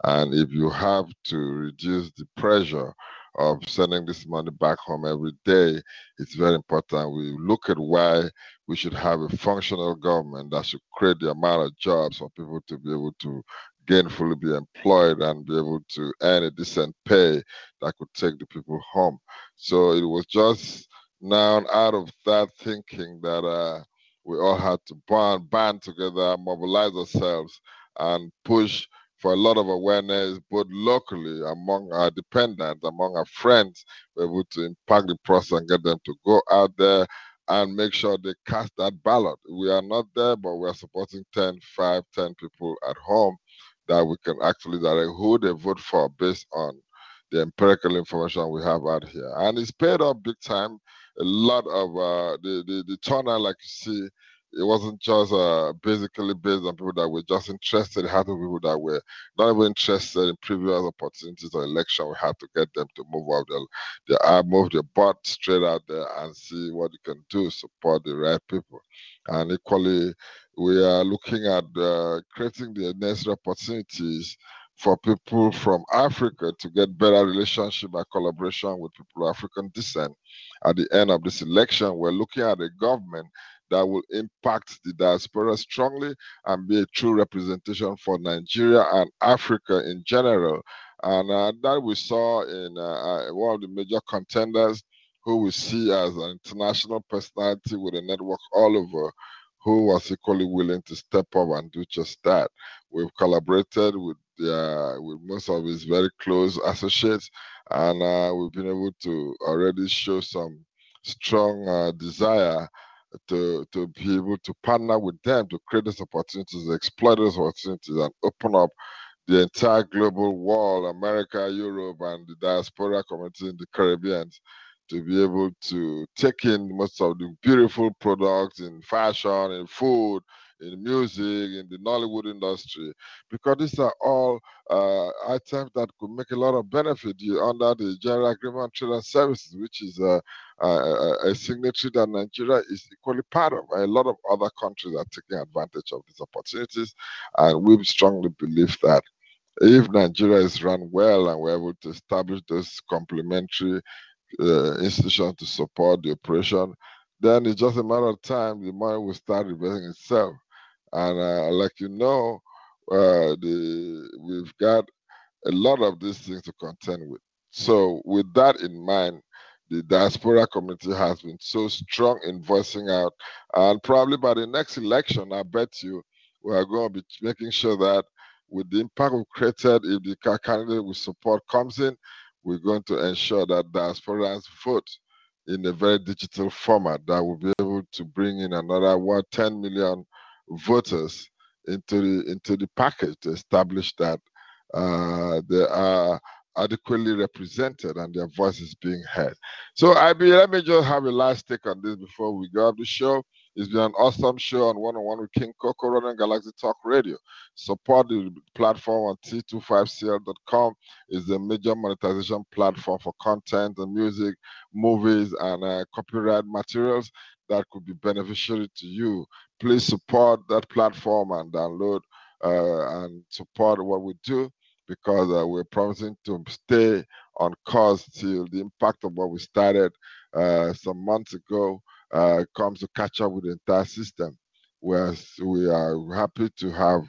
and if you have to reduce the pressure of sending this money back home every day, it's very important. We look at why we should have a functional government that should create the amount of jobs for people to be able to gainfully be employed and be able to earn a decent pay that could take the people home. So it was just now out of that thinking that uh, we all had to band, band together, mobilize ourselves, and push for a lot of awareness, both locally among our dependents, among our friends, we're able to impact the process and get them to go out there and make sure they cast that ballot. We are not there, but we're supporting 10, 5, 10 people at home that we can actually direct who they vote for based on the empirical information we have out here. And it's paid off big time. A lot of uh, the, the, the turnout, like you see, it wasn't just uh, basically based on people that were just interested. It had to be people that were not even interested in previous opportunities or election. We had to get them to move out their, their uh, move their butt straight out there and see what you can do, support the right people. And equally, we are looking at uh, creating the necessary opportunities for people from Africa to get better relationship and collaboration with people of African descent. At the end of this election, we're looking at a government that will impact the diaspora strongly and be a true representation for Nigeria and Africa in general. And uh, that we saw in uh, uh, one of the major contenders who we see as an international personality with a network all over who was equally willing to step up and do just that. We've collaborated with uh, with most of his very close associates, and uh, we've been able to already show some strong uh, desire to, to be able to partner with them to create these opportunities, exploit those opportunities, and open up the entire global world, America, Europe, and the diaspora community in the Caribbean to be able to take in most of the beautiful products in fashion, in food, in music, in the Nollywood industry, because these are all uh, items that could make a lot of benefit you under the General Agreement on Trade and Services, which is a, a, a signatory that Nigeria is equally part of. A lot of other countries are taking advantage of these opportunities, and we strongly believe that if Nigeria is run well and we're able to establish those complementary uh, institutions to support the operation, then it's just a matter of time the money will start reversing itself. And uh, like you know, uh, the we've got a lot of these things to contend with. So with that in mind, the diaspora community has been so strong in voicing out, and probably by the next election, I bet you we are going to be making sure that with the impact we've created, if the candidate we support comes in, we're going to ensure that diasporans vote in a very digital format that will be able to bring in another what 10 million voters into the into the package to establish that uh, they are adequately represented and their voices being heard. So, IB, let me just have a last take on this before we go off the show. It's been an awesome show on One on One with King Coco running Galaxy Talk Radio. Support the platform on T25CL.com. is the major monetization platform for content and music, movies, and uh, copyright materials that could be beneficial to you. Please support that platform and download uh, and support what we do because uh, we're promising to stay on course till the impact of what we started uh, some months ago uh, comes to catch up with the entire system. Whereas we are happy to have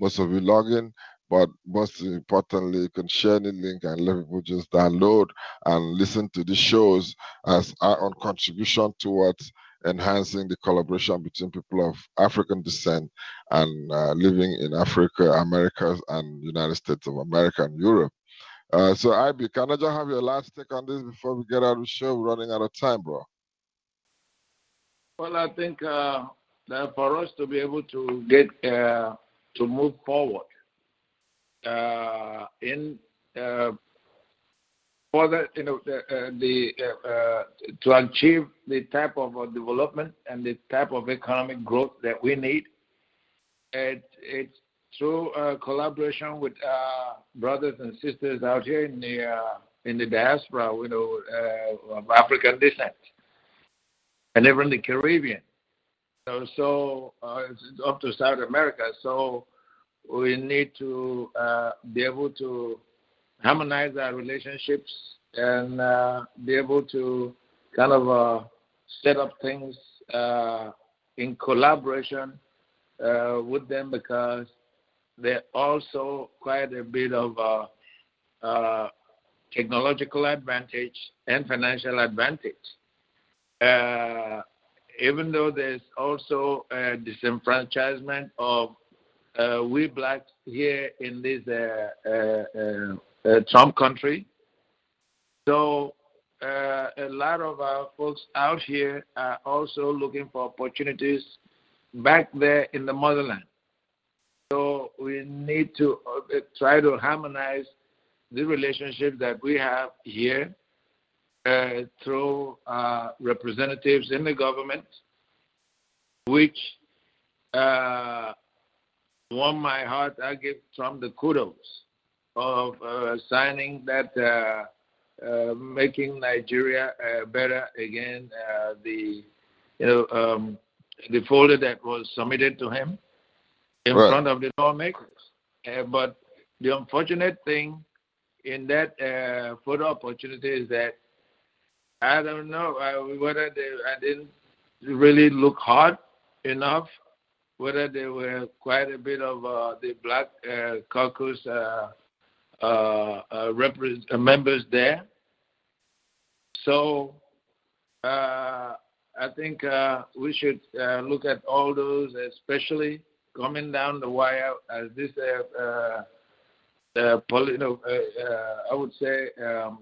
most of you log in, but most importantly, you can share the link and let people just download and listen to the shows as our own contribution towards enhancing the collaboration between people of African descent and uh, living in Africa, Americas, and United States of America and Europe. Uh, so, IB, can I just have your last take on this before we get out of the show? We're running out of time, bro. Well, I think uh, that for us to be able to get uh, to move forward uh, in uh, further, you know, uh, the uh, to achieve the type of development and the type of economic growth that we need, it, it's through collaboration with our brothers and sisters out here in the diaspora, you know, of African descent and even the Caribbean. So, uh, up to South America. So we need to uh, be able to harmonize our relationships and uh, be able to kind of uh, set up things uh, in collaboration uh, with them because they're also quite a bit of technological advantage and financial advantage. Uh, even though there's also a disenfranchisement of uh, we blacks here in this uh, uh, uh Trump country. So a lot of our folks out here are also looking for opportunities back there in the motherland. So we need to try to harmonize the relationship that we have here uh, through uh, representatives in the government, which uh, won my heart. I give Trump the kudos of uh, signing that, uh, uh, making Nigeria better again. the you know um, the folder that was submitted to him in right. front of the lawmakers. but the unfortunate thing in that photo opportunity is that I don't know uh, whether they I didn't really look hard enough, whether there were quite a bit of uh, the Black uh, Caucus members there. So I think we should look at all those, especially coming down the wire as this, uh, I would say. Um,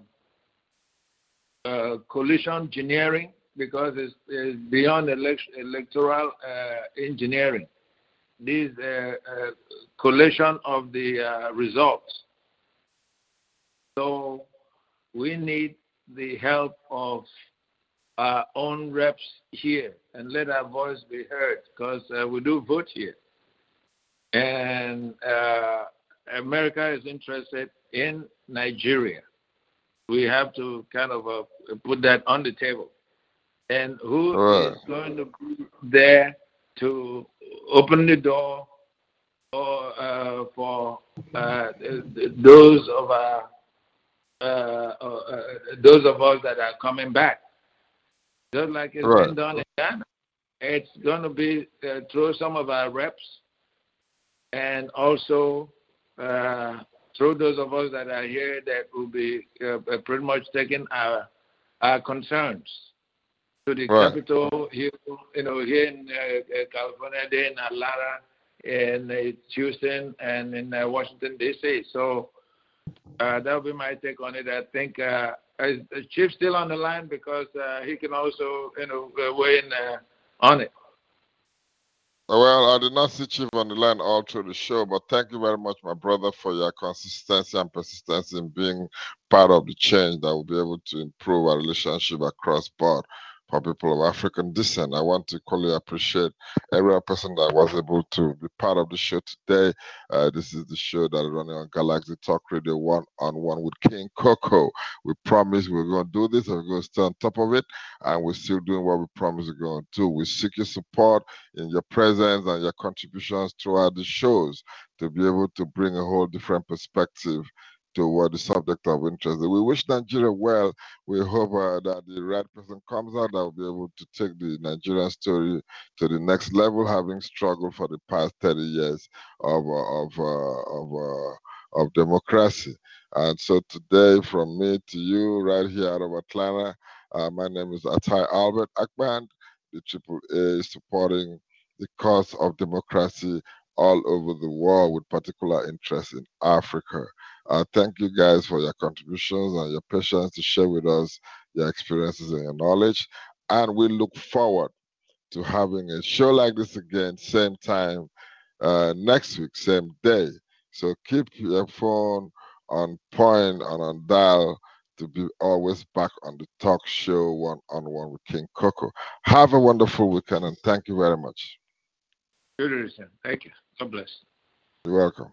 uh, coalition engineering because it's, beyond elect- electoral uh, engineering. This uh, uh collation of the uh, results. So we need the help of our own reps here and let our voice be heard because we do vote here. And America is interested in Nigeria we have to kind of uh, put that on the table. And who right. is going to be there to open the door for, uh, for uh, those of our uh, uh, uh, those of us that are coming back? Just like it's right. been done in Ghana, it's going to be through some of our reps and also through those of us that are here that will be uh, uh, pretty much taking our our concerns to the right. Capitol here, you know, here in uh, uh California, there in Atlanta, in uh, Houston, and in uh, Washington D.C. So that will be my take on it. I think is the chief still on the line because uh, he can also, you know, weigh in uh, on it. Well, I did not see Chief on the line all through the show, but thank you very much, my brother, for your consistency and persistence in being part of the change that will be able to improve our relationship across board for people of African descent. I want to equally appreciate every person that was able to be part of the show today. Uh, this is the show that is running on Galaxy Talk Radio one on one with King Coco. We promise we're going to do this and we're going to stay on top of it, and we're still doing what we promised we're going to do. We seek your support in your presence and your contributions throughout the shows to be able to bring a whole different perspective to what the subject of interest. We wish Nigeria well. We hope uh, that the right person comes out that will be able to take the Nigerian story to the next level, having struggled for the past 30 years of uh, of uh, of uh, of democracy. And so today, from me to you, right here out of Atlanta, uh, my name is Atai Albert Akband. The Triple A is supporting the cause of democracy all over the world with particular interest in Africa. Uh, thank you guys for your contributions and your patience to share with us your experiences and your knowledge. And we look forward to having a show like this again, same time uh, next week, same day. So keep your phone on point and on dial to be always back on the talk show one on one with King Coco. Have a wonderful weekend and thank you very much. Good, Thank you. God bless. You're welcome.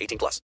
18 plus.